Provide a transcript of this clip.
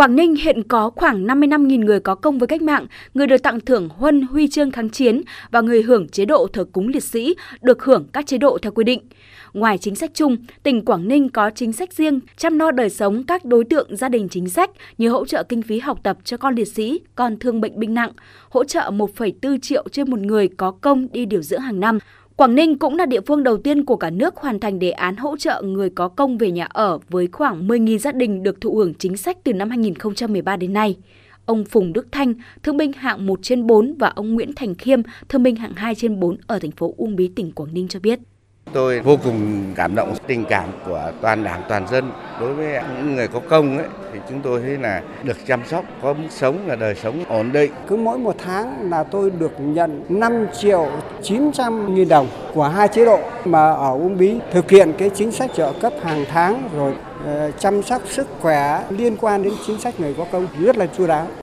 Quảng Ninh hiện có khoảng 55.000 người có công với cách mạng, người được tặng thưởng huân huy chương kháng chiến và người hưởng chế độ thờ cúng liệt sĩ được hưởng các chế độ theo quy định. Ngoài chính sách chung, tỉnh Quảng Ninh có chính sách riêng chăm lo đời sống các đối tượng gia đình chính sách như hỗ trợ kinh phí học tập cho con liệt sĩ, con thương bệnh binh nặng, hỗ trợ 1,4 triệu trên một người có công đi điều dưỡng hàng năm, Quảng Ninh cũng là địa phương đầu tiên của cả nước hoàn thành đề án hỗ trợ người có công về nhà ở với khoảng 10.000 gia đình được thụ hưởng chính sách từ năm 2013 đến nay. Ông Phùng Đức Thanh, thương binh hạng 1 trên 4 và ông Nguyễn Thành Khiêm, thương binh hạng 2 trên 4 ở thành phố Uông Bí, tỉnh Quảng Ninh cho biết. Tôi vô cùng cảm động tình cảm của toàn đảng, toàn dân đối với những người có công ấy, thì chúng tôi thấy là được chăm sóc, có mức sống là đời sống ổn định. Cứ mỗi một tháng là tôi được nhận 5 triệu 900 nghìn đồng của hai chế độ mà ở Uông Bí thực hiện cái chính sách trợ cấp hàng tháng rồi ờ, chăm sóc sức khỏe liên quan đến chính sách người có công, rất là chu đáo.